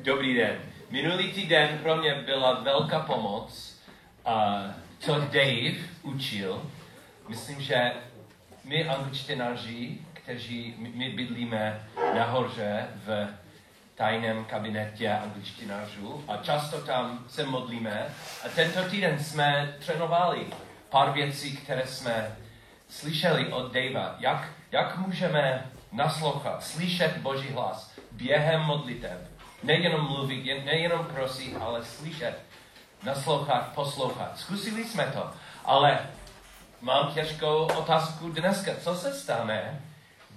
Dobrý den. Minulý týden pro mě byla velká pomoc, uh, co Dave učil. Myslím, že my angličtináři, kteří my, bydlíme nahoře v tajném kabinetě angličtinářů a často tam se modlíme. A tento týden jsme trénovali pár věcí, které jsme slyšeli od Davea. Jak, jak můžeme naslouchat, slyšet Boží hlas během modlitev. Nejenom mluvit, nejenom prosit, ale slyšet, naslouchat, poslouchat. Zkusili jsme to, ale mám těžkou otázku dneska. Co se stane,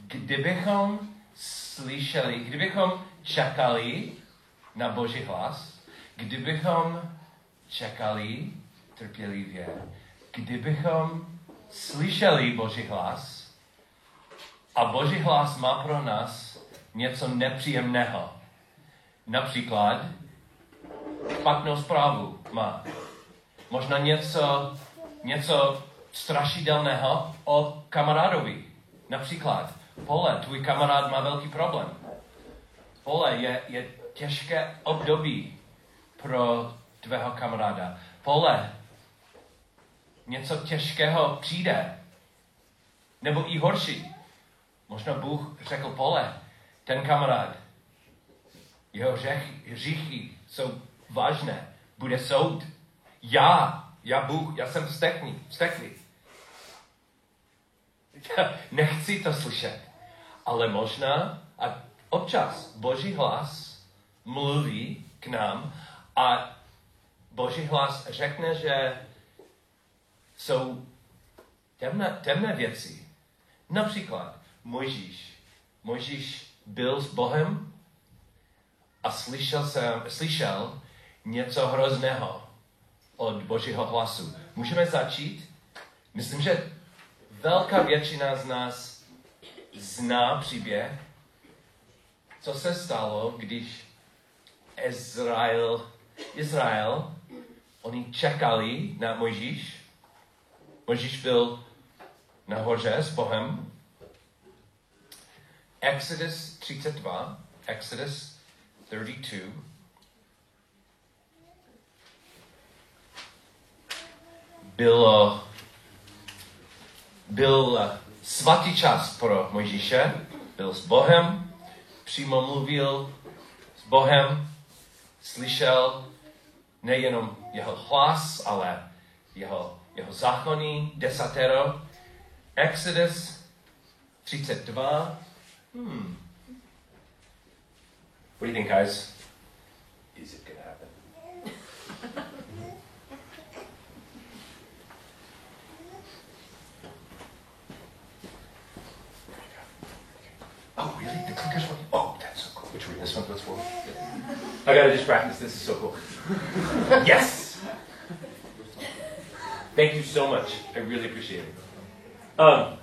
kdybychom slyšeli, kdybychom čekali na Boží hlas, kdybychom čekali trpělivě, kdybychom slyšeli Boží hlas a Boží hlas má pro nás něco nepříjemného. Například špatnou zprávu má. Možná něco, něco strašidelného o kamarádovi. Například, Pole, tvůj kamarád má velký problém. Pole je, je těžké období pro tvého kamaráda. Pole, něco těžkého přijde. Nebo i horší. Možná Bůh řekl Pole, ten kamarád, jeho hříchy jsou vážné. Bude soud. Já, já Bůh, já jsem vztekný, vzteklý. Nechci to slyšet. Ale možná a občas Boží hlas mluví k nám a Boží hlas řekne, že jsou temné, temné věci. Například Mojžíš. Mojžíš byl s Bohem a slyšel, jsem, slyšel něco hrozného od Božího hlasu. Můžeme začít? Myslím, že velká většina z nás zná příběh, co se stalo, když Izrael, Izrael, oni čekali na Mojžíš. Mojžíš byl nahoře s Bohem. Exodus 32, Exodus 32. Bylo, byl svatý čas pro Mojžíše, byl s Bohem, přímo mluvil s Bohem, slyšel nejenom jeho hlas, ale jeho, jeho zákony, desatero. Exodus 32. Hmm. What do you think, guys? Is it going to happen? Oh, really? The clicker's one? Oh, that's so cool. Which one? This one? This one? I gotta just practice. This is so cool. yes! Thank you so much. I really appreciate it. Um,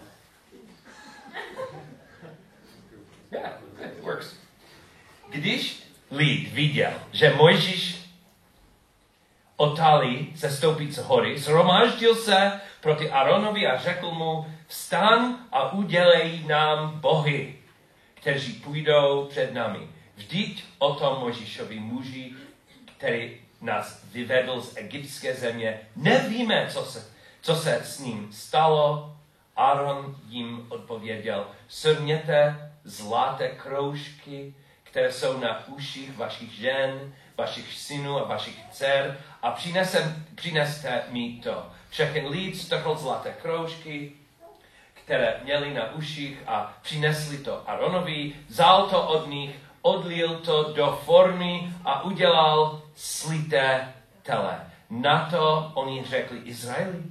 lid viděl, že Mojžíš otálí se stoupit z hory, zhromáždil se proti Aronovi a řekl mu, vstan a udělej nám bohy, kteří půjdou před námi. Vždyť o tom Mojžíšovi muži, který nás vyvedl z egyptské země, nevíme, co se, co se s ním stalo. Aaron jim odpověděl, srněte zlaté kroužky, které jsou na uších vašich žen, vašich synů a vašich dcer a přinesem, přineste mi to. Všechny lid strhl zlaté kroužky, které měli na uších a přinesli to Aronovi, vzal to od nich, odlil to do formy a udělal slité tele. Na to oni řekli Izraeli,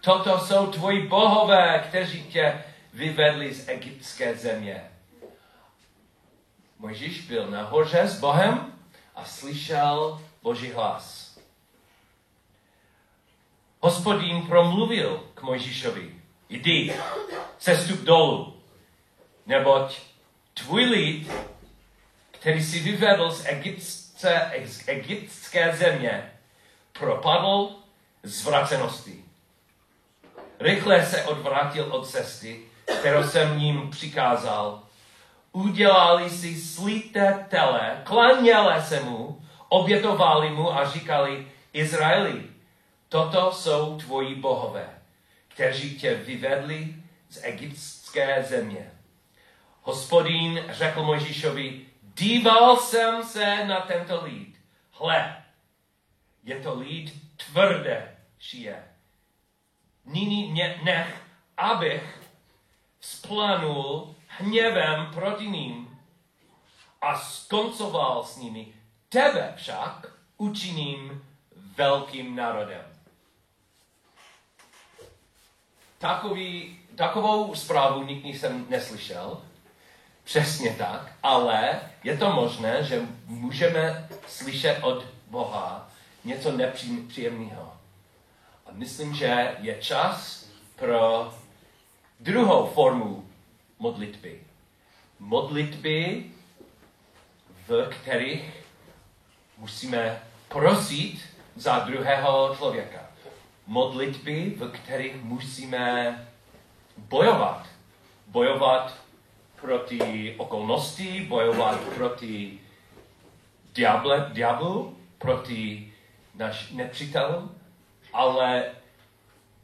toto jsou tvoji bohové, kteří tě vyvedli z egyptské země. Mojžíš byl nahoře s Bohem a slyšel Boží hlas. Hospodin promluvil k Mojžíšovi. Jdi, sestup dolů, neboť tvůj lid, který si vyvedl z Egyptce, z egyptské země, propadl zvracenosti. Rychle se odvrátil od cesty, kterou jsem ním přikázal udělali si slité tele, klaněli se mu, obětovali mu a říkali, Izraeli, toto jsou tvoji bohové, kteří tě vyvedli z egyptské země. Hospodín řekl Mojžíšovi, díval jsem se na tento lid. Hle, je to lid tvrdé šije. Nyní mě nech, abych splanul hněvem proti ním a skoncoval s nimi. Tebe však učiním velkým národem. Takový, takovou zprávu nikdy jsem neslyšel, přesně tak, ale je to možné, že můžeme slyšet od Boha něco nepříjemného. A myslím, že je čas pro druhou formu modlitby. Modlitby, v kterých musíme prosit za druhého člověka. Modlitby, v kterých musíme bojovat. Bojovat proti okolnosti, bojovat proti diable, diablu, proti naš nepřítelům, ale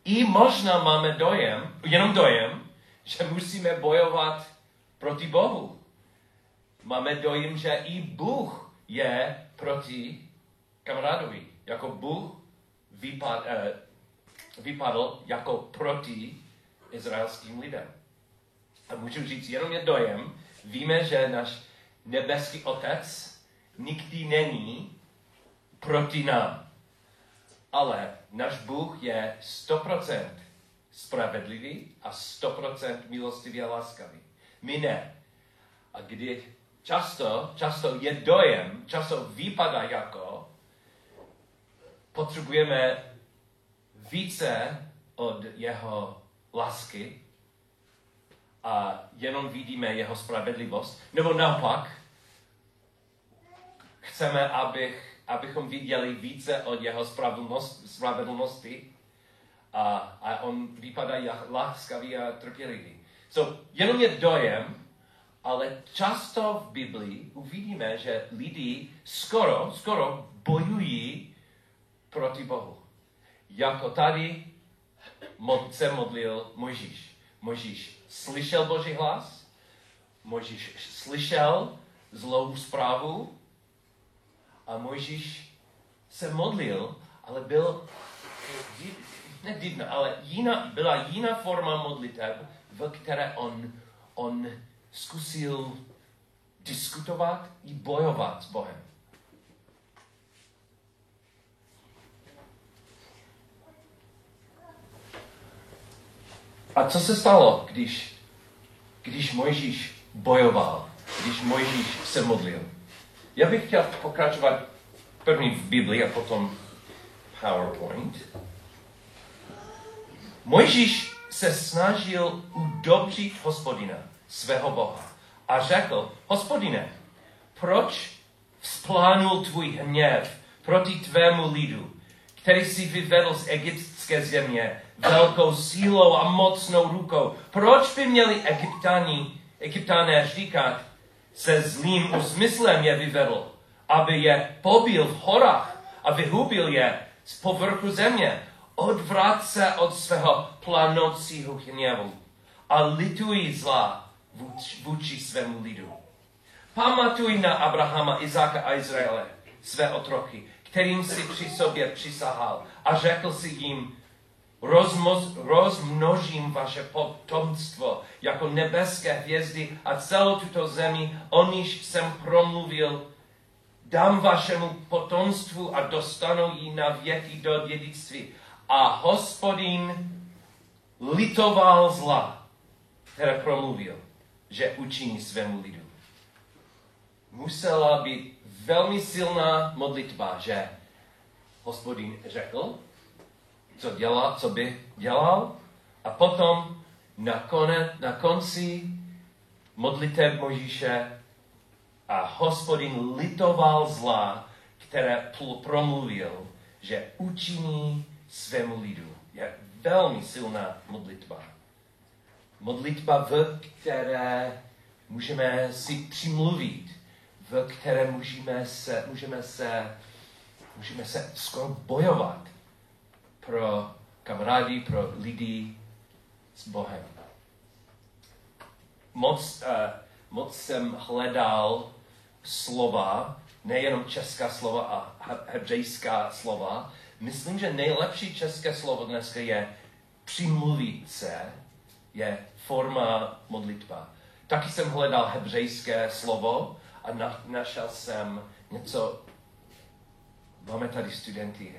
i možná máme dojem, jenom dojem, že musíme bojovat proti Bohu. Máme dojem, že i Bůh je proti kamarádovi. Jako Bůh vypad, eh, vypadl jako proti izraelským lidem. A můžu říct, jenom je dojem, víme, že náš nebeský otec nikdy není proti nám. Ale náš Bůh je 100% spravedlivý a 100% milostivý a láskavý. My ne. A kdy často, často je dojem, často vypadá jako, potřebujeme více od jeho lásky a jenom vidíme jeho spravedlivost, nebo naopak, chceme, abych abychom viděli více od jeho spravedlnosti a, a on vypadá jak láskavý a trpělivý. So, jenom je dojem, ale často v Biblii uvidíme, že lidi skoro, skoro bojují proti Bohu. Jako tady se modlil Možíš. Možíš slyšel Boží hlas, Možíš slyšel zlou zprávu a Mojžíš se modlil, ale byl, ne divná, ale jiná, byla jiná forma modlitev, v které on, on zkusil diskutovat i bojovat s Bohem. A co se stalo, když, když Mojžíš bojoval, když Mojžíš se modlil? Já bych chtěl pokračovat první v Biblii a potom PowerPoint. Mojžíš se snažil udobřit hospodina, svého Boha. A řekl, hospodine, proč vzplánul tvůj hněv proti tvému lidu, který si vyvedl z egyptské země velkou sílou a mocnou rukou? Proč by měli egyptani, egyptané říkat, se zlým úsmyslem je vyvedl, aby je pobil v horách a vyhubil je z povrchu země. Odvrát se od svého planoucího hněvu a lituj zla vůči svému lidu. Pamatuj na Abrahama, Izáka a Izraele, své otroky, kterým si při sobě přisahal a řekl si jim, Rozmoz, rozmnožím vaše potomstvo jako nebeské hvězdy a celou tuto zemi, o níž jsem promluvil, dám vašemu potomstvu a dostanou ji na věky do dědictví. A hospodin litoval zla, které promluvil, že učiní svému lidu. Musela být velmi silná modlitba, že hospodin řekl, co, dělá, co by dělal a potom na, kone, na konci modlitev Možíše a hospodin litoval zla, které promluvil, že učiní svému lidu. Je velmi silná modlitba. Modlitba, v které můžeme si přimluvit, v které můžeme se, můžeme se, můžeme se skoro bojovat pro kamarády, pro lidi s Bohem. Moc, uh, moc jsem hledal slova, nejenom česká slova a hebrejská slova. Myslím, že nejlepší české slovo dneska je přimluvit se, je forma modlitba. Taky jsem hledal hebřejské slovo a na, našel jsem něco, máme tady studenty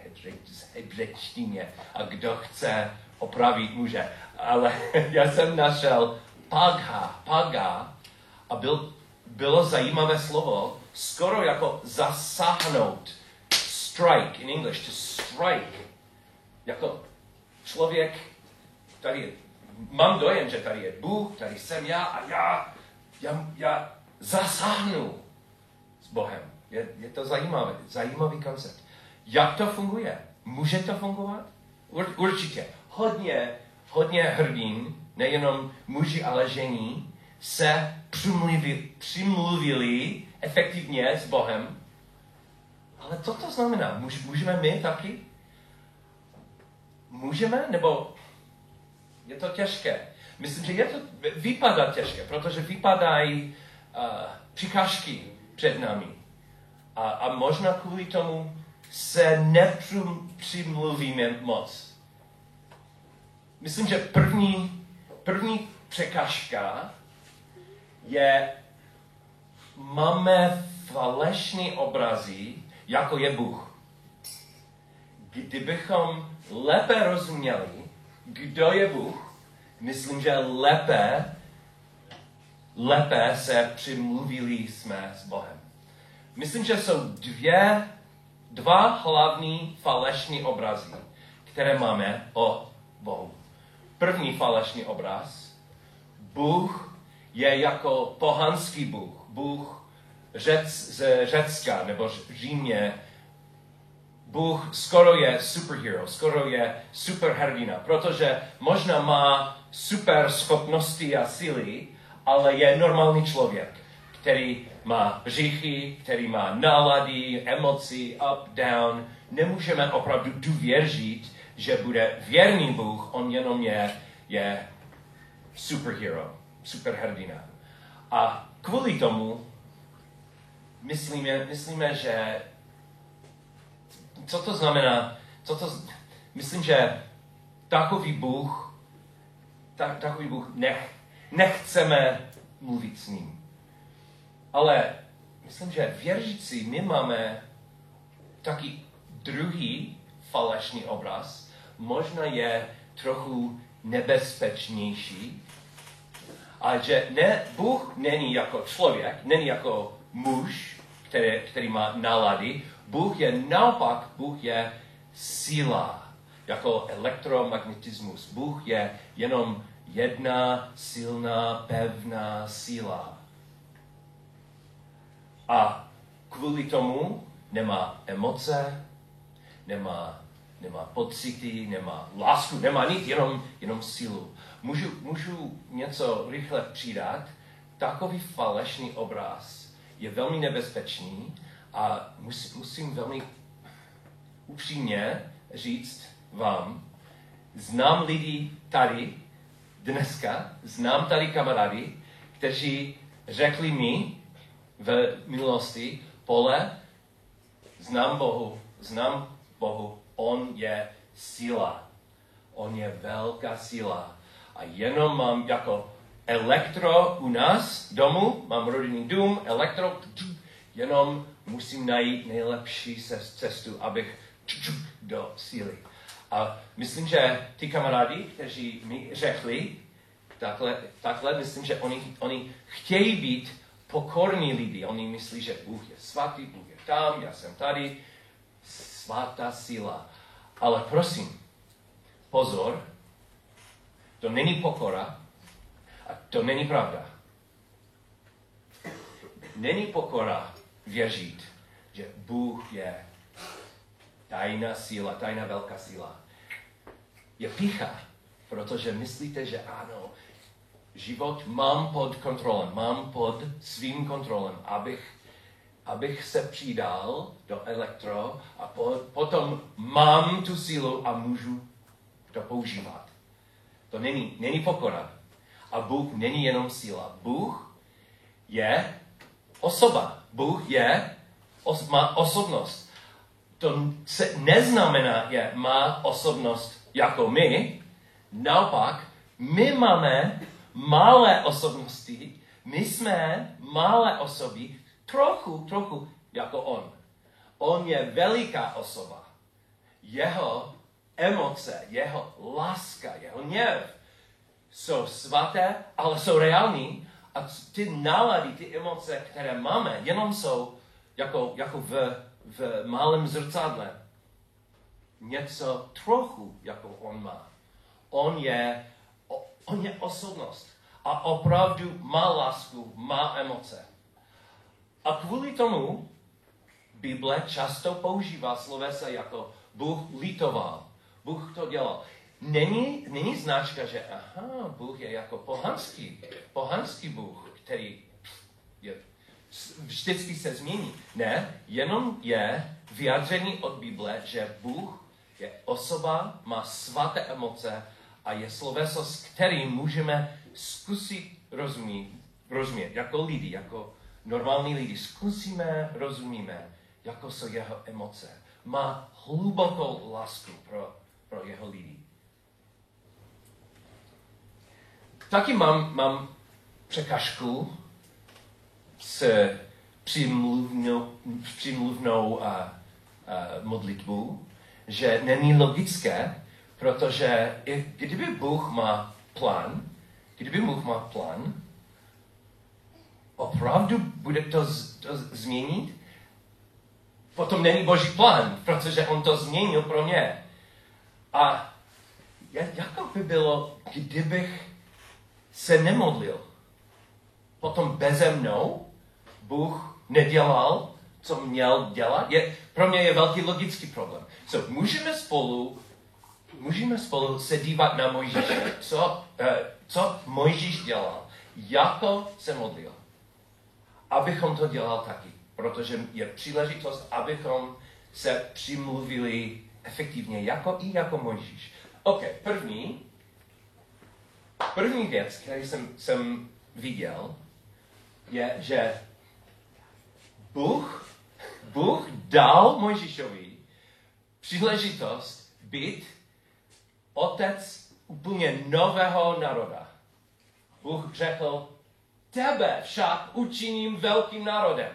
z hebrejštině a kdo chce opravit může. Ale já jsem našel pagha, paga a byl, bylo zajímavé slovo, skoro jako zasáhnout. Strike in English, to strike. Jako člověk, tady mám dojem, že tady je Bůh, tady jsem já a já, já, já zasáhnu s Bohem. Je, je to zajímavé, zajímavý koncept. Jak to funguje? Může to fungovat? Ur, určitě. Hodně, hodně hrdin, nejenom muži, ale žení, se přimluvili, přimluvili efektivně s Bohem. Ale co to znamená? Můžeme my taky? Můžeme? Nebo je to těžké. Myslím, že je to, vypadá těžké, protože vypadají uh, přikážky před námi. A, a možná kvůli tomu se nepřimluvíme moc. Myslím, že první, první překážka je, máme falešný obrazy, jako je Bůh. Kdybychom lépe rozuměli, kdo je Bůh, myslím, že lépe, lépe se přimluvili jsme s Bohem. Myslím, že jsou dvě, dva hlavní falešní obrazy, které máme o Bohu. První falešný obraz, Bůh je jako pohanský Bůh, Bůh Řec, z Řecka nebo Římě, Bůh skoro je superhero, skoro je superhrdina, protože možná má super schopnosti a síly, ale je normální člověk, který má břichy, který má nálady, emoci, up, down. Nemůžeme opravdu důvěřit, že bude věrný Bůh, on jenom je, je superhero, superhrdina. A kvůli tomu myslíme, myslíme, že co to znamená? Co to, myslím, že takový Bůh, tak, takový Bůh nech, nechceme mluvit s ním. Ale myslím, že věřící my máme taky druhý falešný obraz, možná je trochu nebezpečnější, a že ne, Bůh není jako člověk, není jako muž, který, který má nálady, Bůh je naopak, Bůh je síla, jako elektromagnetismus. Bůh je jenom jedna silná, pevná síla. A kvůli tomu nemá emoce, nemá, nemá pocity, nemá lásku, nemá nic, jenom, jenom sílu. Můžu, můžu něco rychle přidat? Takový falešný obraz je velmi nebezpečný, a musím, musím velmi upřímně říct vám, znám lidi tady dneska, znám tady kamarády, kteří řekli mi v minulosti, pole, znám Bohu, znám Bohu, on je síla. On je velká síla. A jenom mám jako elektro u nás domu, mám rodinný dům, elektro, jenom musím najít nejlepší cestu, abych do síly. A myslím, že ty kamarádi, kteří mi řekli takhle, takhle myslím, že oni, oni chtějí být pokorní lidi. Oni myslí, že Bůh je svatý, Bůh je tam, já jsem tady, svatá síla. Ale prosím, pozor, to není pokora a to není pravda. Není pokora věřit, že Bůh je tajná síla, tajná velká síla. Je pícha, protože myslíte, že ano, život mám pod kontrolem, mám pod svým kontrolem, abych, abych se přidal do elektro a po, potom mám tu sílu a můžu to používat. To není, není pokora. A Bůh není jenom síla. Bůh je osoba. Bůh je, os, má osobnost. To se neznamená, že má osobnost jako my. Naopak, my máme malé osobnosti, my jsme malé osoby, trochu, trochu jako on. On je veliká osoba. Jeho emoce, jeho láska, jeho hněv jsou svaté, ale jsou reální. A ty nálady, ty emoce, které máme, jenom jsou jako, jako v, v malém zrcadle. Něco trochu, jako on má. On je, on je osobnost. A opravdu má lásku, má emoce. A kvůli tomu Bible často používá slovesa jako Bůh litoval. Bůh to dělal. Není, není značka, že aha, Bůh je jako pohanský, pohanský Bůh, který je, vždycky se změní. Ne, jenom je vyjádření od Bible, že Bůh je osoba, má svaté emoce a je sloveso, s kterým můžeme zkusit rozumět, rozumět jako lidi, jako normální lidi. Zkusíme, rozumíme, jako jsou jeho emoce. Má hlubokou lásku pro, pro jeho lidi. Taky mám, mám překažku s přímluvnou, přímluvnou uh, uh, modlitbou, že není logické, protože i kdyby Bůh má plán, kdyby Bůh má plán, opravdu bude to, z, to změnit, potom není Boží plán, protože On to změnil pro mě. A jako by bylo, kdybych se nemodlil. Potom beze mnou Bůh nedělal, co měl dělat. Je, pro mě je velký logický problém. So, můžeme spolu můžeme spolu se dívat na Mojžíše, co, uh, co Mojžíš dělal, jako se modlil. Abychom to dělal taky, protože je příležitost, abychom se přimluvili efektivně, jako i jako Mojžíš. OK, první, První věc, kterou jsem, jsem viděl, je, že Bůh, Bůh dal Mojžíšovi příležitost být otec úplně nového národa. Bůh řekl, tebe však učiním velkým národem.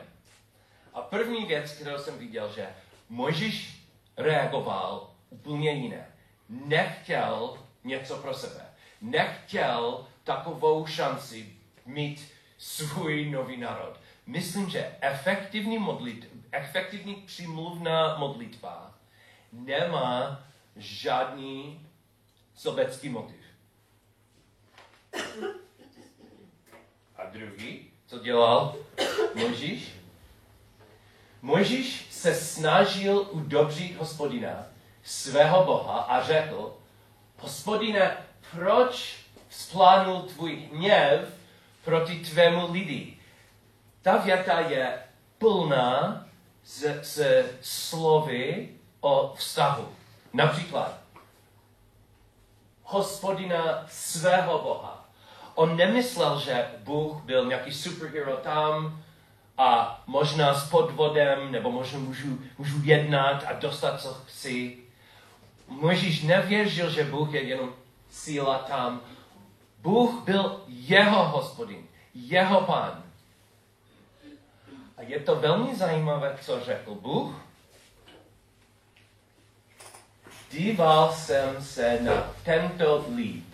A první věc, kterou jsem viděl, že Mojžíš reagoval úplně jiné. Nechtěl něco pro sebe nechtěl takovou šanci mít svůj nový národ. Myslím, že efektivní, modlit, efektivní přimluvná modlitba nemá žádný sobecký motiv. A druhý, co dělal Mojžíš? Mojžíš se snažil udobřit hospodina, svého Boha a řekl, hospodine, proč splánul tvůj hněv proti tvému lidi? Ta věta je plná z, z slovy o vztahu. Například, hospodina svého Boha. On nemyslel, že Bůh byl nějaký superhero tam a možná s podvodem, nebo možná můžu, můžu jednat a dostat, co chci. Možíš nevěřil, že Bůh je jenom síla tam. Bůh byl jeho hospodin, jeho pán. A je to velmi zajímavé, co řekl Bůh. Díval jsem se na tento lid.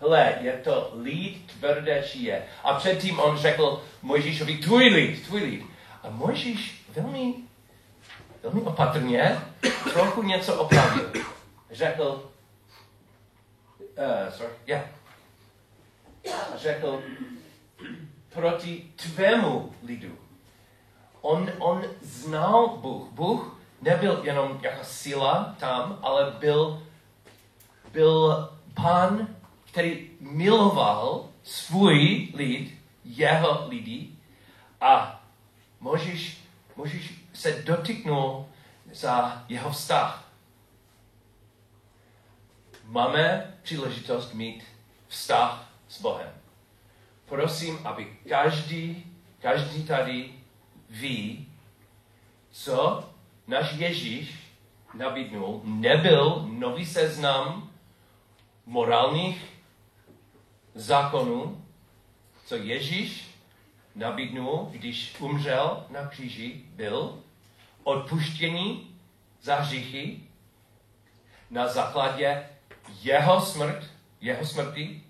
Hle, je to lid tvrdé je. A předtím on řekl Mojžíšovi, tvůj lid, tvůj lid. A Mojžíš velmi, velmi opatrně trochu něco opravil. Řekl, uh, sorry, yeah. řekl proti tvému lidu. On, on znal Bůh. Bůh nebyl jenom jako síla tam, ale byl, byl pán, který miloval svůj lid, jeho lidi a můžeš, můžeš se dotyknout za jeho vztah. Máme příležitost mít vztah s Bohem. Prosím, aby každý, každý tady ví, co náš Ježíš nabídnul, nebyl nový seznam morálních zákonů, co Ježíš nabídnul, když umřel na kříži, byl odpuštění za hříchy na základě jeho smrt, jeho smrti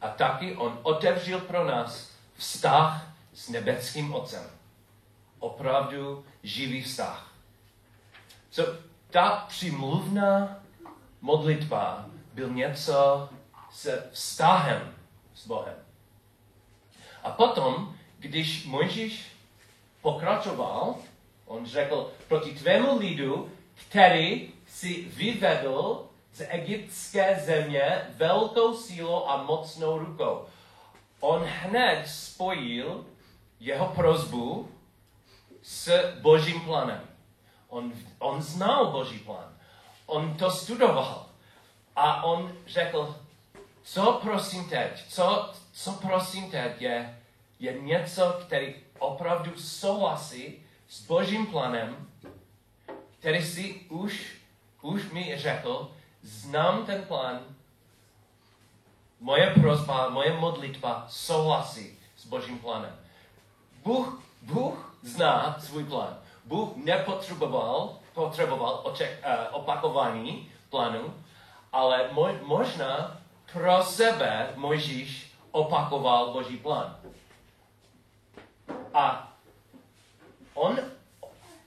a taky on otevřel pro nás vztah s nebeským Otcem. Opravdu živý vztah. So, ta přimluvná modlitba byl něco s vztahem s Bohem. A potom, když Mojžíš pokračoval, on řekl, proti tvému lidu, který si vyvedl z egyptské země velkou sílou a mocnou rukou. On hned spojil jeho prozbu s božím plánem. On, on znal boží plán. On to studoval. A on řekl, co prosím teď, co, co prosím teď je, je něco, který opravdu souhlasí s božím plánem, který si už, už mi řekl, znám ten plán, moje prozba, moje modlitba souhlasí s božím plánem. Bůh, Bůh zná svůj plán. Bůh nepotřeboval potřeboval oček, uh, opakování plánu, ale mo, možná pro sebe Mojžíš opakoval Boží plán. A on,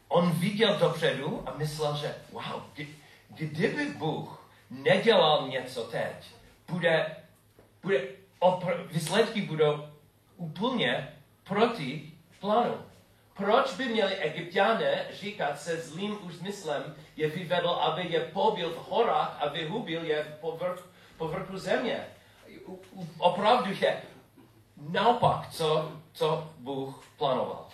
on viděl dopředu a myslel, že wow, kdyby Bůh nedělal něco teď, bude, bude opr- výsledky budou úplně proti plánu. Proč by měli egyptiané říkat se zlým úmyslem, je vyvedl, aby je pobil v horách a vyhubil je po, vrch, po vrchu země? Opravdu je naopak, co, co Bůh plánoval.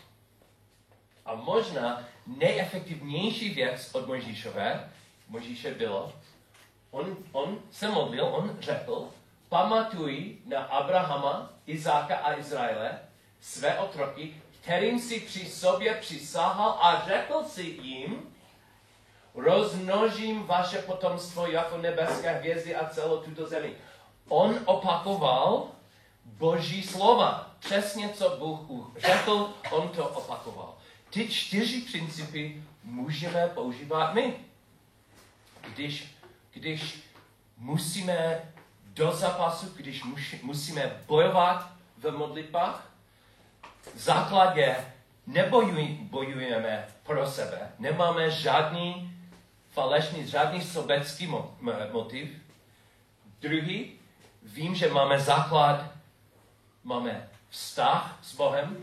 A možná nejefektivnější věc od Mojžíšové, Mojžíše bylo, on, on se modlil, on řekl, pamatuj na Abrahama, Izáka a Izraele, své otroky, kterým si při sobě přisáhal a řekl si jim, rozmnožím vaše potomstvo jako nebeské hvězdy a celou tuto zemi. On opakoval boží slova. Přesně, co Bůh řekl, on to opakoval. Ty čtyři principy můžeme používat my. Když, když musíme do zápasu, když musíme bojovat v modlitbách, v základě nebojujeme pro sebe, nemáme žádný falešný, žádný sobecký motiv. Druhý, vím, že máme základ, máme vztah s Bohem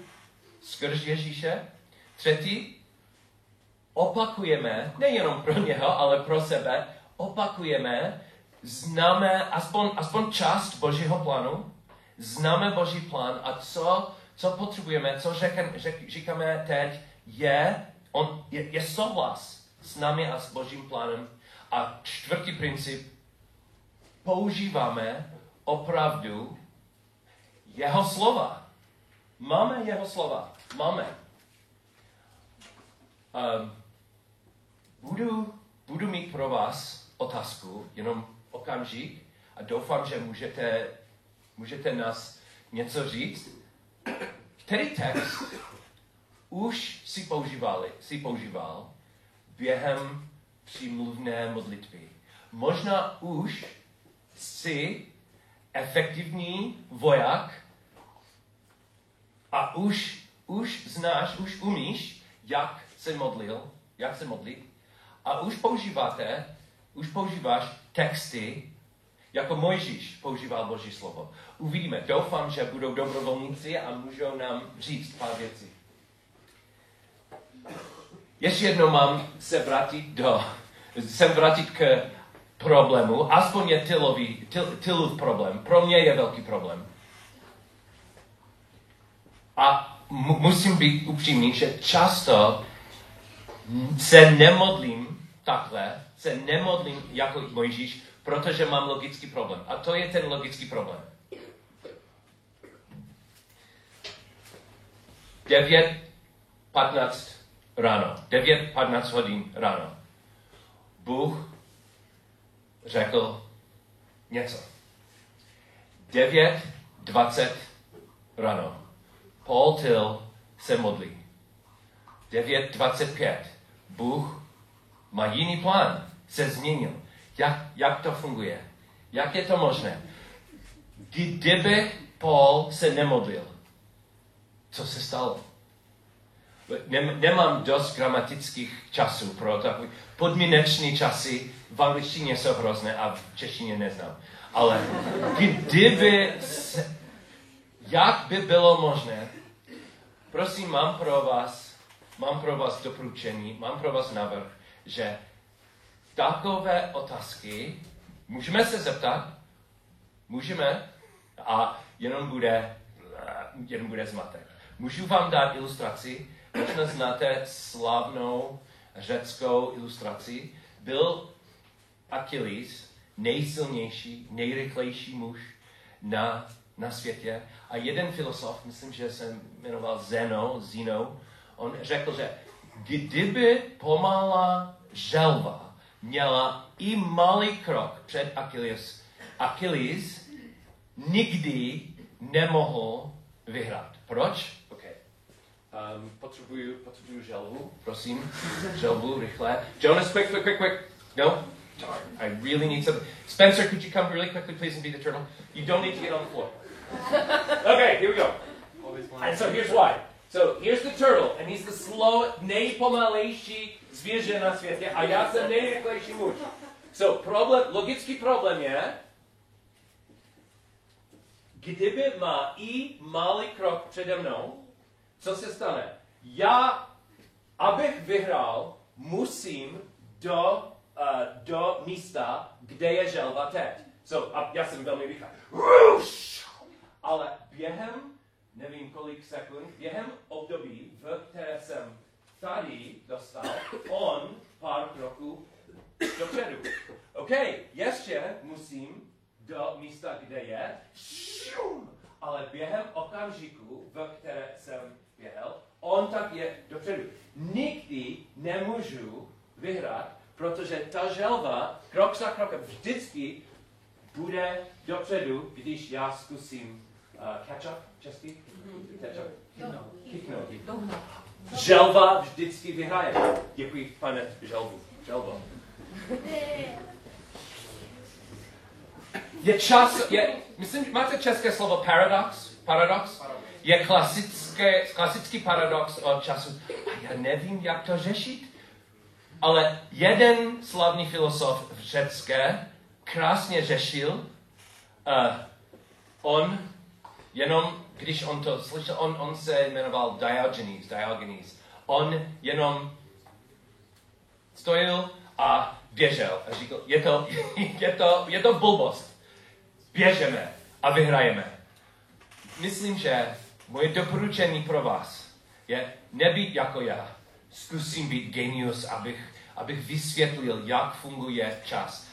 skrz Ježíše. Třetí, opakujeme, nejenom pro něho, ale pro sebe, opakujeme, známe aspoň, aspoň část Božího plánu, známe Boží plán a co co potřebujeme, co řekem, řek, říkáme teď, je, on, je, je souhlas s námi a s Božím plánem. A čtvrtý princip, používáme opravdu jeho slova. Máme jeho slova. Máme. Um, budu, budu mít pro vás otázku, jenom okamžik, a doufám, že můžete, můžete nás něco říct který text už si, používali, si používal během přímluvné modlitvy. Možná už si efektivní voják a už, už znáš, už umíš, jak se modlil, jak se modlit a už používáte, už používáš texty, jako Mojžíš používal Boží slovo. Uvidíme. Doufám, že budou dobrovolníci a můžou nám říct pár věcí. Ještě jednou mám se vrátit do, sem vrátit k problému, aspoň je tylový, tyl, tylův problém. Pro mě je velký problém. A mu- musím být upřímný, že často se nemodlím takhle, se nemodlím jako Mojžíš, protože mám logický problém. A to je ten logický problém. 9.15 ráno. 9.15 hodin ráno. Bůh řekl něco. 9.20 ráno. Paul Till se modlí. 9.25. Bůh má jiný plán. Se změnil. Jak, jak to funguje? Jak je to možné? Kdyby Paul se nemodlil, co se stalo? Nem, nemám dost gramatických časů pro takový podmíneční časy. V angličtině jsou hrozné a v češtině neznám. Ale kdyby se, jak by bylo možné, prosím, mám pro vás, mám pro vás doporučení, mám pro vás návrh, že takové otázky můžeme se zeptat, můžeme, a jenom bude, jenom bude zmatek. Můžu vám dát ilustraci, možná znáte slavnou řeckou ilustraci. Byl Achilles nejsilnější, nejrychlejší muž na, na světě. A jeden filosof, myslím, že se jmenoval Zeno, Zeno, on řekl, že kdyby pomalá želva měla i malý krok před Achilles, Achilles nikdy nemohl vyhrát. Proč? Okay. Um, potřebuju, potřebuju želvu, prosím. Želvu, rychle. Jonas, quick, quick, quick, quick. No? Darn, I really need some. Spencer, could you come really quickly, please, and be the turtle? You don't need to get on the floor. Okay, here we go. And so here's why. So here's the turtle, and he's the slow, nejpomalejší zvěře na světě, a já jsem nejrychlejší muž. So problém, logický problém je, kdyby má i malý krok přede mnou, co se stane? Já, abych vyhrál, musím do, uh, do místa, kde je želva teď. So, a já jsem velmi rychlý. Ale během, nevím kolik sekund, během období, v které jsem tady dostal, on pár kroků dopředu. OK, ještě musím do místa, kde je, ale během okamžiku, v které jsem běhel, on tak je dopředu. Nikdy nemůžu vyhrát, protože ta želva krok za krokem vždycky bude dopředu, když já zkusím catch up česky? Catch up. Želva vždycky vyhraje. Děkuji, pane želvu. Želvo. Je čas, je, myslím, máte české slovo paradox? Paradox? Je klasické, klasický paradox od času. A já nevím, jak to řešit. Ale jeden slavný filosof v řecké krásně řešil, uh, on jenom, když on to slyšel, on, on se jmenoval Diogenes, Diogenes. On jenom stojil a běžel a říkal, je to, je to, je to blbost. Běžeme a vyhrajeme. Myslím, že moje doporučení pro vás je nebýt jako já. Zkusím být genius, abych, abych vysvětlil, jak funguje čas.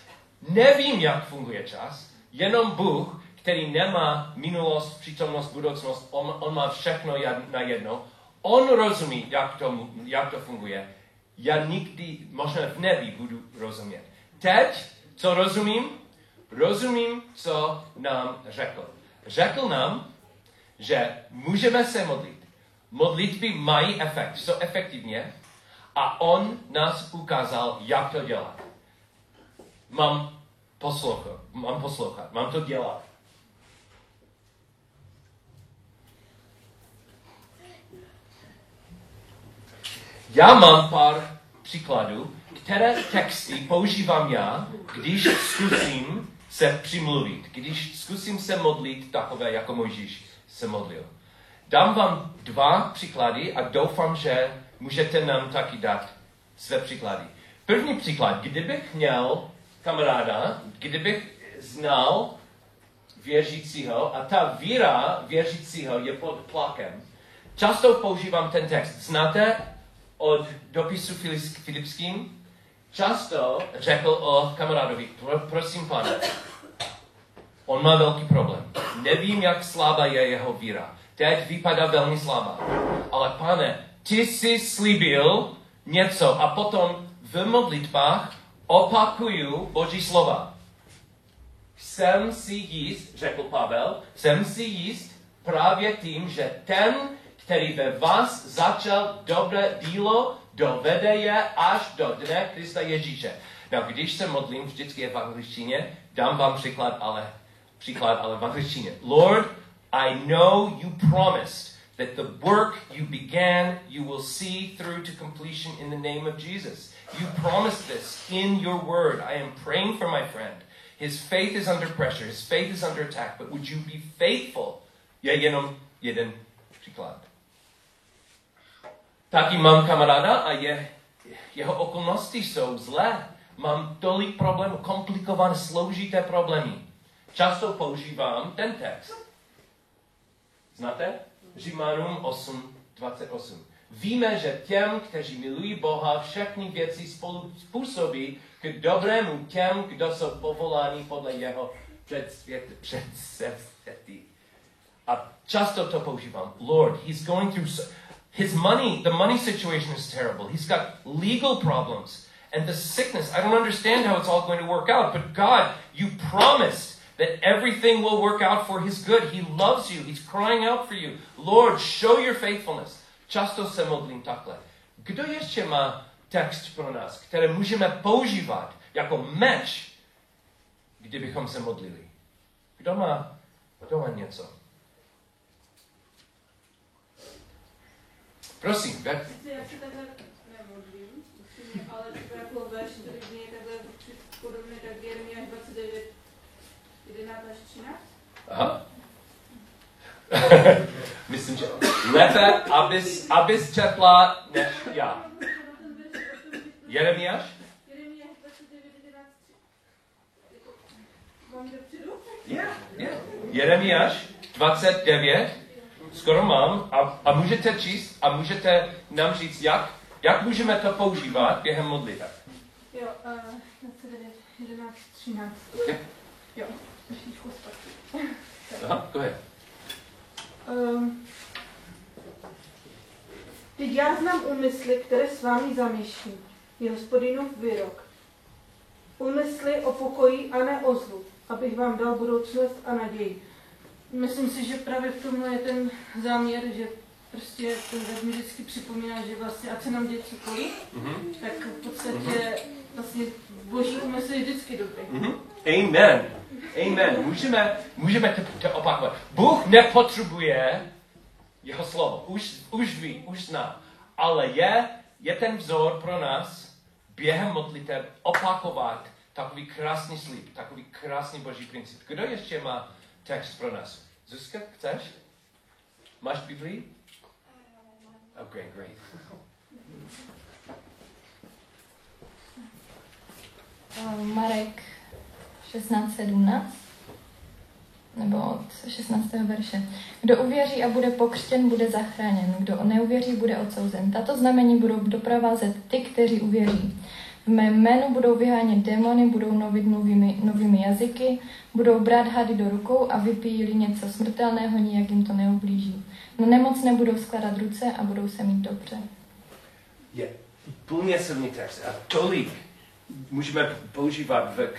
Nevím, jak funguje čas, jenom Bůh, který nemá minulost, přítomnost, budoucnost, on, on má všechno na jedno, on rozumí, jak to, jak to funguje. Já nikdy, možná v nebi budu rozumět. Teď, co rozumím? Rozumím, co nám řekl. Řekl nám, že můžeme se modlit. Modlitby mají efekt, jsou efektivně a on nás ukázal, jak to dělat. Mám poslouchat, mám poslouchat, mám to dělat. Já mám pár příkladů, které texty používám já, když zkusím se přimluvit, když zkusím se modlit takové, jako Mojžíš se modlil. Dám vám dva příklady a doufám, že můžete nám taky dát své příklady. První příklad, kdybych měl kamaráda, kdybych znal věřícího a ta víra věřícího je pod tlakem, Často používám ten text. Znáte od dopisu Filipským? Často řekl o kamarádovi, pro, prosím pane, on má velký problém. Nevím, jak slabá je jeho víra. Teď vypadá velmi slabá. Ale pane, ty jsi slíbil něco a potom v modlitbách opakuju Boží slova. Jsem si jist, řekl Pavel, jsem si jist právě tím, že ten, který ve vás začal dobré dílo, dovede je až do dne Krista Ježíše. No, když se modlím, vždycky je v angličtině, dám vám příklad, ale, příklad, ale v angličtině. Lord, I know you promised that the work you began, you will see through to completion in the name of Jesus. You promised this in your word. I am praying for my friend. His faith is under pressure, his faith is under attack, but would you be faithful? Je jenom jeden příklad. Taky mám kamaráda a je, jeho okolnosti jsou zlé. Mám tolik problémů, komplikované, složité problémy. Často používám ten text. Znáte? Římanům 8, 28. Víme, že těm, kteří milují Boha, všechny věci spolu způsobí k dobrému těm, kdo jsou povoláni podle jeho předsevzetí. A často to používám. Lord, he's going through his money, the money situation is terrible. He's got legal problems and the sickness. I don't understand how it's all going to work out, but God, you promised that everything will work out for his good. He loves you. He's crying out for you. Lord, show your faithfulness. Často se modlím takhle. Kdo ještě má text pro nás, který můžeme používat jako meč, kdybychom se modlili? Kdo má, kdo má něco? Prosím, Já se takhle nemodlím, ale to jako který mě je takhle podobný, tak Jeremiáš 29, 11 až 13. Aha. Myslím, že lépe, abys, abys četla než já. Jeremiáš? Jeremiáš 29, 11, 3. Mám dopředu? Yeah, yeah. Jeremiáš 29, skoro mám, a, a můžete číst a můžete nám říct, jak, jak můžeme to používat během modlitby. Jo, uh, 29, 11, 13. Okay. Jo, trošičku zpátky. Aha, go ahead. Um, Teď já znám úmysly, které s vámi zamýšlím. Je hospodinův výrok. Úmysly o pokoji a ne o zlu, abych vám dal budoucnost a naději. Myslím si, že právě v tomhle je ten záměr, že prostě ten web mi vždycky připomíná, že vlastně, ať se nám děje cokoliv, Mhm. tak v podstatě vlastně boží úmysl je vždycky dobrý. Mhm. Amen. Amen. Můžeme, můžeme to, to opakovat. Bůh nepotřebuje jeho slovo. Už, už ví, už zná. Ale je, je ten vzor pro nás během modlitev opakovat takový krásný slib, takový krásný boží princip. Kdo ještě má text pro nás? Zuzka, chceš? Máš Biblii? Okay, great. Eh, Marek 16.17 nebo od 16. verše. Kdo uvěří a bude pokřtěn, bude zachráněn. Kdo neuvěří, bude odsouzen. Tato znamení budou doprovázet ty, kteří uvěří. V mém jménu budou vyhánět démony, budou novit novými, novými jazyky, budou brát hady do rukou a vypijí něco smrtelného, nijak jim to neublíží. Na nemocné budou skládat ruce a budou se mít dobře. Je plně silný text a tolik můžeme používat v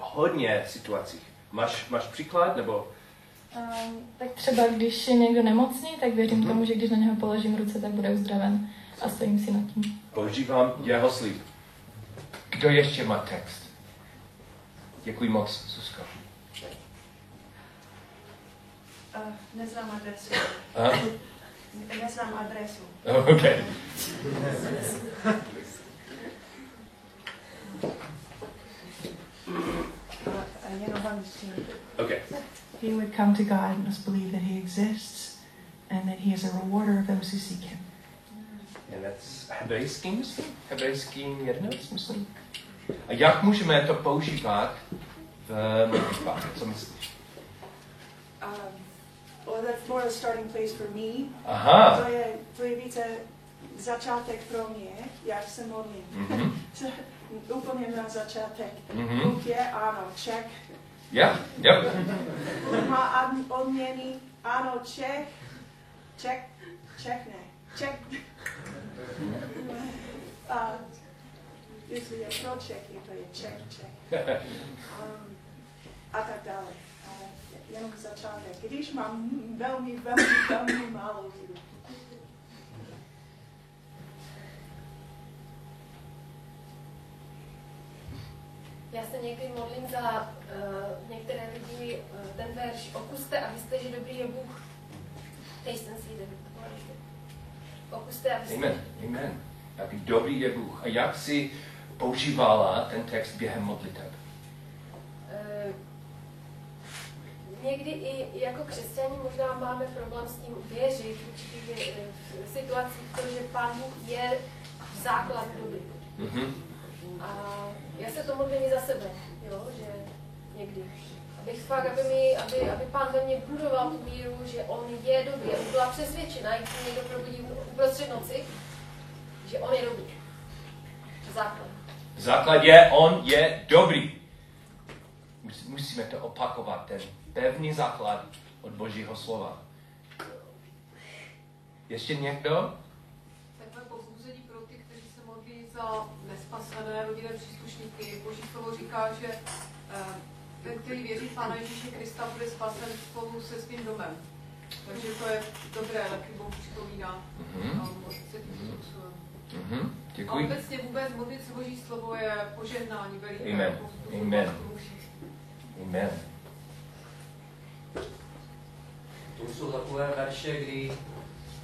hodně situacích. Máš, máš příklad nebo? Um, tak třeba když je někdo nemocný, tak věřím Mhm. tomu, že když na něho položím ruce, tak bude uzdraven. A stojím si nad tím. Používám jeho slib. Kdo ještě má text? Děkuji moc, Susko. Uh, neznám adresu. Aha. Neznám adresu. Oh, okay. Jenom v angličtině. Okay. He would come to God and must believe that He exists and that He is a rewarder of those who seek Him. And that's hebrejský, myslím? Hebrejský 11, myslím. A jak můžeme to používat v modlitbách? Co myslíš? Uh, Well, that's more a starting place for me. Aha. To je, to je více začátek pro mě, jak se modlím. Mhm. Úplně na začátek. Mhm. Bůh je, ano, check. Yep, yep. Má ad- odměny, ano, check. Check, check ne, check. A jestli je pro checky, to je check, check. Um, a tak dále. Ale jenom začátek. Když mám velmi, velmi, velmi málo lidí. Já se někdy modlím za uh, některé lidi uh, ten verš Okuste a víte, že dobrý je Bůh. The Lord is good. Okuste a víte. Amen, amen. Jak dobrý je Bůh. A jak si používala ten text během modliteb? Uh, někdy i jako křesťani možná máme problém s tím věřit v určitých eh, v situacích, protože Pán Bůh je základ dobrý. Mhm. A já se to modlím i za sebe, jo, že někdy. Abych fakt, aby, mi, aby, aby pán ve mně budoval tu víru, že on je dobrý. Aby byla přesvědčena, se někdo probudí uprostřed noci, že on je dobrý. Základ. Základ je, on je dobrý. Mus- Musíme to opakovat, ten pevný základ od Božího slova. Ještě někdo? Takové povzbuzení pro ty, kteří se modlí za nespasené rodinné příslušníky. Boží slovo říká, že eh, ten, který věří v Pána Ježíše Krista, bude spasen spolu se svým domem. Takže to je dobré, taky Bůh připomíná Mhm. Způsobem. Mhm. A Děkuji. obecně vůbec modlit se Boží slovo je požehnání veliké. Amen. povzbuzovat Amen. Amen. To jsou takové verše, kdy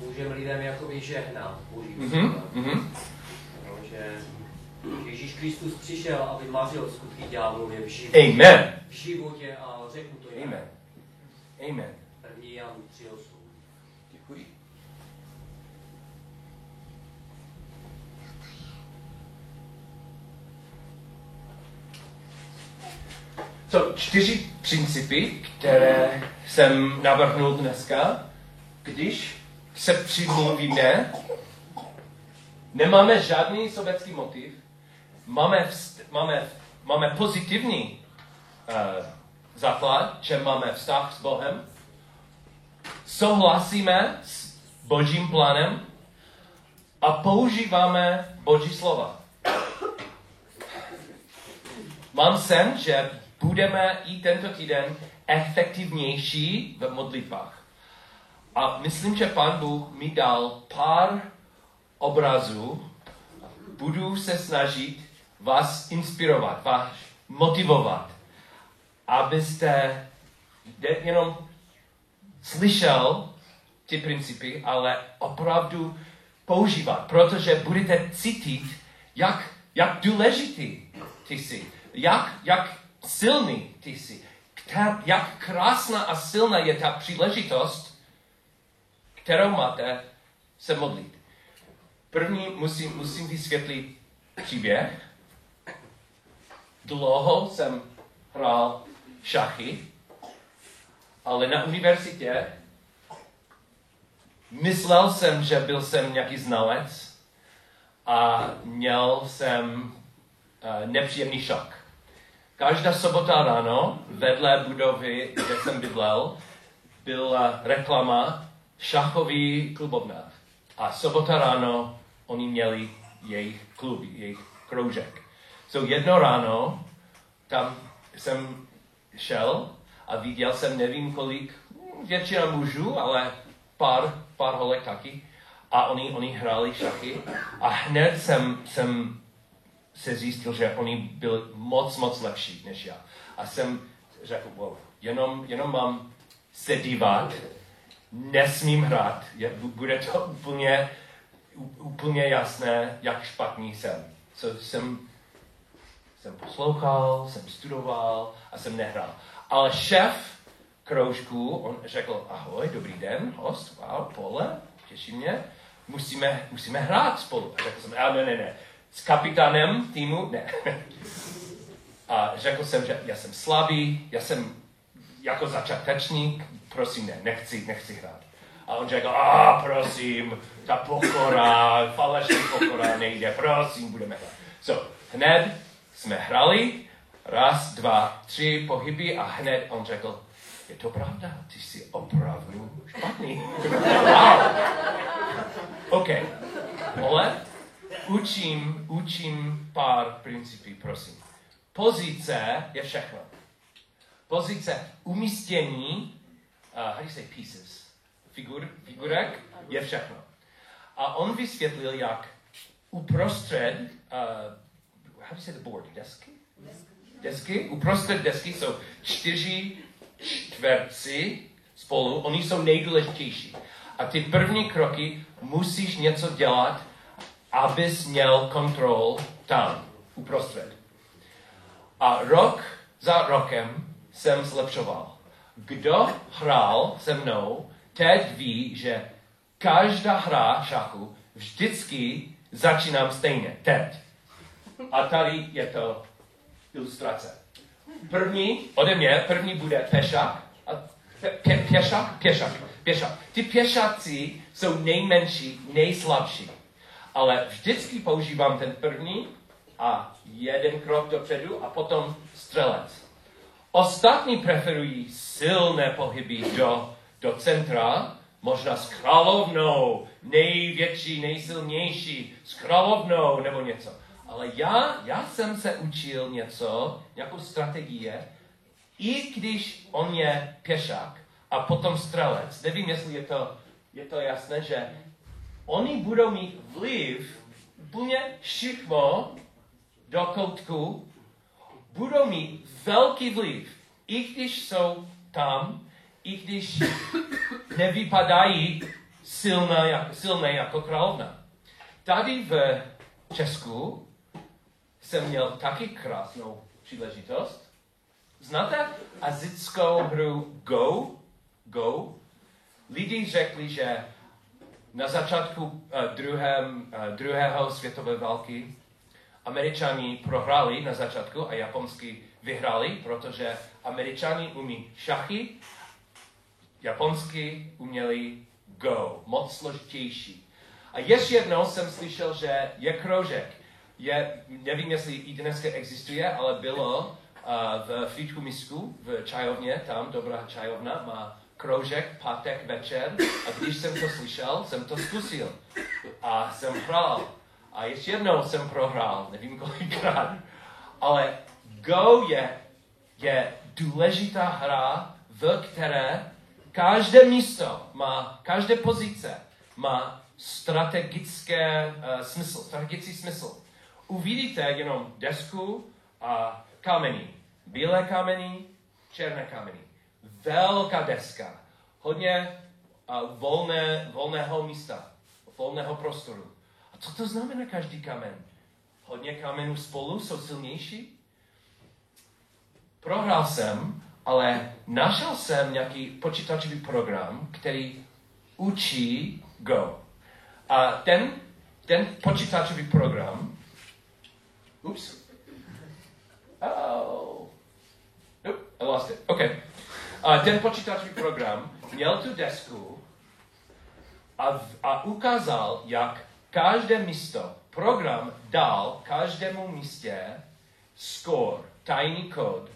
můžeme lidem jakoby žehnat Boží Mhm. Mhm. No, že Ježíš Kristus přišel, aby mařil skutky ďáblově v životě. Amen. V životě a řeknu to já. Amen. Amen. První Jan 3.8. So, čtyři principy, které jsem navrhnul dneska, když se přimluvíme, nemáme žádný sobecký motiv, máme, vst- máme, máme pozitivní uh, základ, že máme vztah s Bohem, souhlasíme s Božím plánem a používáme Boží slova. Mám sen, že budeme i tento týden efektivnější v modlitbách. A myslím, že Pán Bůh mi dal pár obrazů. Budu se snažit vás inspirovat, vás motivovat, abyste jenom slyšel ty principy, ale opravdu používat, protože budete cítit, jak, jak důležitý ty jsi, jak, jak silný ty jsi, Kter, jak krásná a silná je ta příležitost, kterou máte se modlit. První musím, musím vysvětlit příběh. Dlouho jsem hrál šachy ale na univerzitě myslel jsem, že byl jsem nějaký znalec a měl jsem uh, nepříjemný šok. Každá sobota ráno vedle budovy, kde jsem bydlel, byla reklama šachový klubovna. A sobota ráno oni měli jejich klub, jejich kroužek. So jedno ráno tam jsem šel a viděl jsem nevím kolik, většina mužů, ale pár, pár holek taky. A oni, oni hráli šachy a hned jsem, jsem se zjistil, že oni byli moc, moc lepší než já. A jsem řekl, wow, jenom, jenom mám se dívat, nesmím hrát, je, bu- bude to úplně, úplně jasné, jak špatný jsem. So jsem, jsem poslouchal, jsem studoval a jsem nehrál. Ale šéf kroužku, on řekl, ahoj, dobrý den, host, wow, pole, těší mě, musíme, musíme hrát spolu. A řekl jsem, ne, ne, ne, s kapitánem týmu, ne. A řekl jsem, že já jsem slabý, já jsem jako začátečník, prosím, ne, nechci, nechci hrát. A on řekl, a prosím, ta pokora, falešná pokora nejde, prosím, budeme hrát. So, hned jsme hrali, raz, dva, tři pohyby a hned on řekl, je to pravda, ty jsi opravdu špatný. OK, ale učím, učím pár principů, prosím. Pozice je všechno. Pozice umístění, uh, how do you say pieces? Figur, figurek je všechno. A on vysvětlil, jak uprostřed, uh, how do you say the board, desky? Desky. Uprostřed desky jsou čtyři čtverci spolu, oni jsou nejdůležitější. A ty první kroky musíš něco dělat, abys měl kontrol tam, uprostřed. A rok za rokem jsem zlepšoval. Kdo hrál se mnou, teď ví, že každá hra šachu vždycky začínám stejně. Teď. A tady je to ilustrace. První, ode mě, první bude pešák. A pe, pěšák, pěšák, pěšák. Ty pěšáci jsou nejmenší, nejslabší. Ale vždycky používám ten první a jeden krok dopředu a potom střelec. Ostatní preferují silné pohyby do, do centra, možná s královnou, největší, nejsilnější, s královnou nebo něco. Ale já, já jsem se učil něco, nějakou strategie, i když on je pěšák a potom střelec. Nevím, jestli je to, je to jasné, že oni budou mít vliv úplně všechno do koutku, budou mít velký vliv, i když jsou tam, i když nevypadají silné, jak, silné jako královna. Tady v Česku jsem měl taky krásnou příležitost. Znáte azickou hru Go? Go? Lidi řekli, že na začátku uh, druhém, uh, druhého světové války Američani prohráli na začátku a Japonsky vyhráli, protože Američani umí šachy, Japonsky uměli Go, moc složitější. A ještě jednou jsem slyšel, že je kroužek. Je, nevím, jestli i dneska existuje, ale bylo uh, v Frýdku Misku, v čajovně, tam dobrá čajovna, má kroužek, pátek večer a když jsem to slyšel, jsem to zkusil. A jsem hrál. A ještě jednou jsem prohrál, nevím kolikrát. Ale Go je, je důležitá hra, v které každé místo má, každé pozice má strategické uh, smysl, strategický smysl. Uvidíte jenom desku a kameny. Bílé kameny, černé kameny. Velká deska. Hodně uh, volné, volného místa, volného prostoru. A co to znamená každý kamen? Hodně kamenů spolu jsou silnější? Prohrál jsem, ale našel jsem nějaký počítačový program, který učí Go. A ten, ten počítačový program, oops, oh, nope, I lost it, okay. A ten počítačový program měl tu desku a, a ukázal, jak každé místo, program dal každému místě score, tajný kód,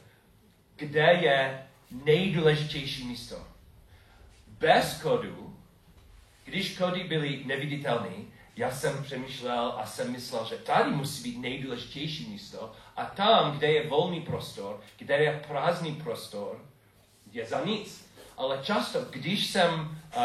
kde je nejdůležitější místo. Bez kodu, když kody byly neviditelné, já jsem přemýšlel a jsem myslel, že tady musí být nejdůležitější místo a tam, kde je volný prostor, kde je prázdný prostor, je za nic. Ale často, když jsem uh,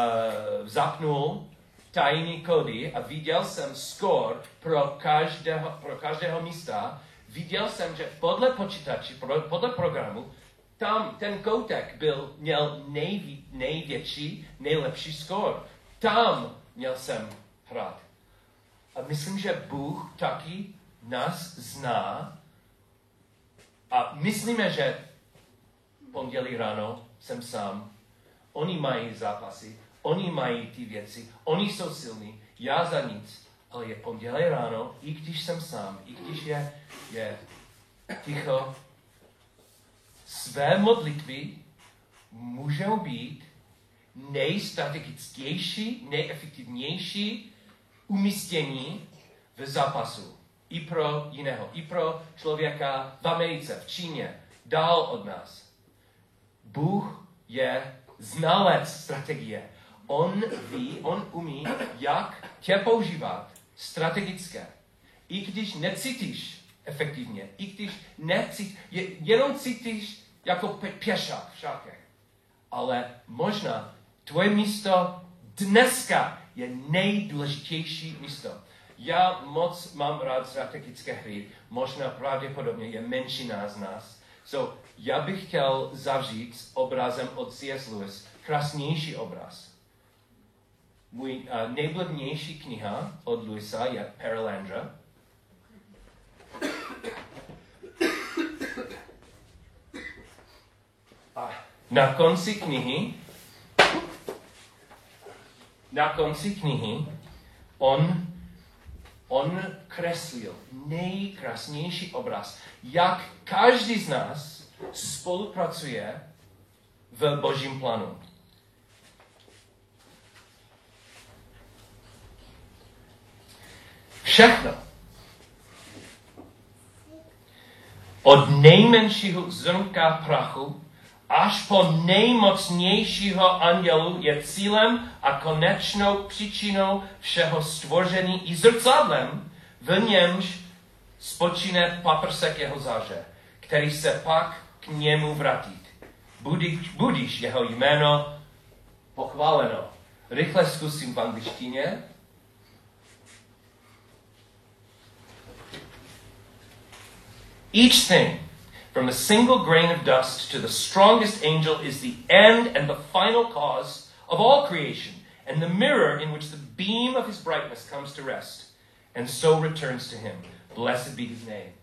zapnul tajný kody a viděl jsem score pro každého, pro každého místa, viděl jsem, že podle počítače, podle programu, tam ten koutek byl, měl nejví, největší, nejlepší score. Tam měl jsem hrát. A myslím, že Bůh taky nás zná a myslíme, že pondělí ráno jsem sám. Oni mají zápasy, oni mají ty věci, oni jsou silní, já za nic. Ale je pondělí ráno, i když jsem sám, i když je, je ticho, své modlitby můžou být nejstrategičtější, nejefektivnější umístění v zápasu. I pro jiného, i pro člověka v Americe, v Číně, dál od nás. Bůh je znalec strategie. On ví, on umí, jak tě používat strategické. I když necítíš efektivně, i když necítíš, jenom cítíš jako pěšák v šákech. Ale možná tvoje místo dneska je nejdůležitější místo. Já moc mám rád strategické hry, možná pravděpodobně je menšina z nás. So, já bych chtěl zavřít s obrazem od C.S. Lewis, krásnější obraz. Můj uh, nejblivnější kniha od Lewisa je Paralandra. A na konci knihy na konci knihy on, on kreslil nejkrásnější obraz, jak každý z nás spolupracuje v božím plánu. Všechno. Od nejmenšího zrnka prachu až po nejmocnějšího andělu je cílem a konečnou příčinou všeho stvoření i zrcadlem, v němž spočíne paprsek jeho záře, který se pak k němu vrátí. Budíš, budíš jeho jméno pochváleno. Rychle zkusím v angličtině. Each thing From a single grain of dust to the strongest angel is the end and the final cause of all creation, and the mirror in which the beam of his brightness comes to rest, and so returns to him. Blessed be his name.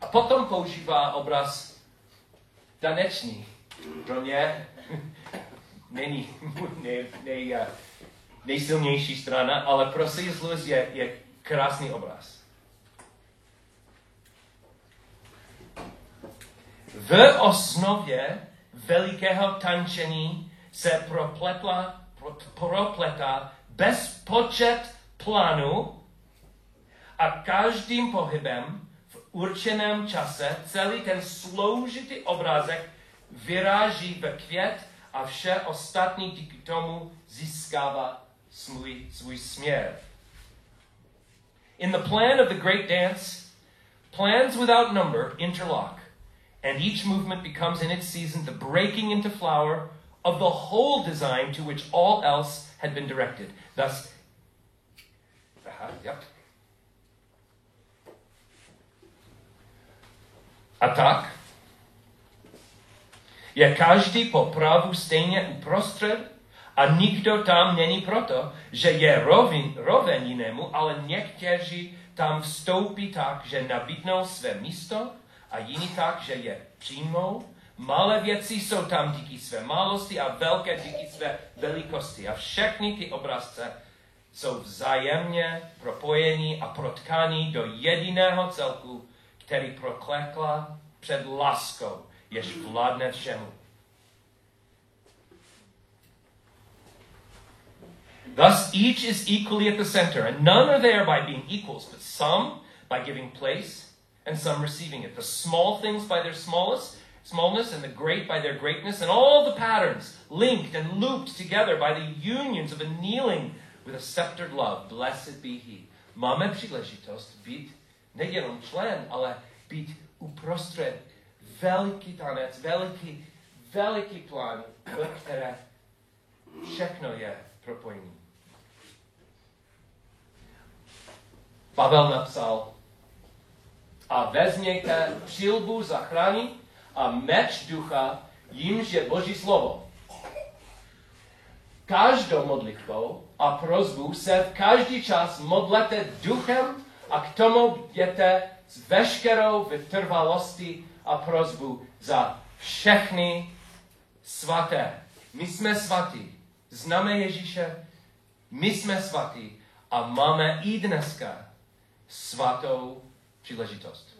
A potom používá obraz tanečný. Pro mě není nej, nej, eh, nejsilnější strana, ale pro C.S. Lewis je, je krásný obraz. V osnově velikého tančení se propletla, propletá bezpočet plánů a každým pohybem v určeném čase celý ten sloužitý obrázek vyráží ve květ a vše ostatní díky tomu získává svůj, svůj směr. In the plan of the great dance, plans without number interlock and each movement becomes in its season the breaking into flower of the whole design to which all else had been directed. Thus, aha, yep. A tak je každý po pravu stejně uprostřed a nikdo tam není proto, že je rovin, roven jinému, ale někteří tam vstoupí tak, že nabídnou své místo a jiný tak, že je přijmou. Malé věci jsou tam díky své malosti a velké díky své velikosti. A všechny ty obrazce jsou vzájemně propojení a protkaní do jediného celku, který proklekla před láskou, jež vládne všemu. Thus each is equally at the center, and none are there by being equals, but some by giving place and some receiving it. The small things by their smallest, smallness, and the great by their greatness, and all the patterns linked and looped together by the unions of a kneeling with a sceptered love. Blessed be he. Máme příležitost být nejenom člen, ale být uprostřed veliký tanec, veliký plán, ve které všechno je propojení. Pavel napsal, a vezměte přilbu zachránit a meč ducha, jimž je Boží slovo. Každou modlitbou a prozbu se v každý čas modlete duchem a k tomu jděte s veškerou vytrvalostí a prozbu za všechny svaté. My jsme svatí. Známe Ježíše, my jsme svatí a máme i dneska svatou příležitost. Děkuji. Amen.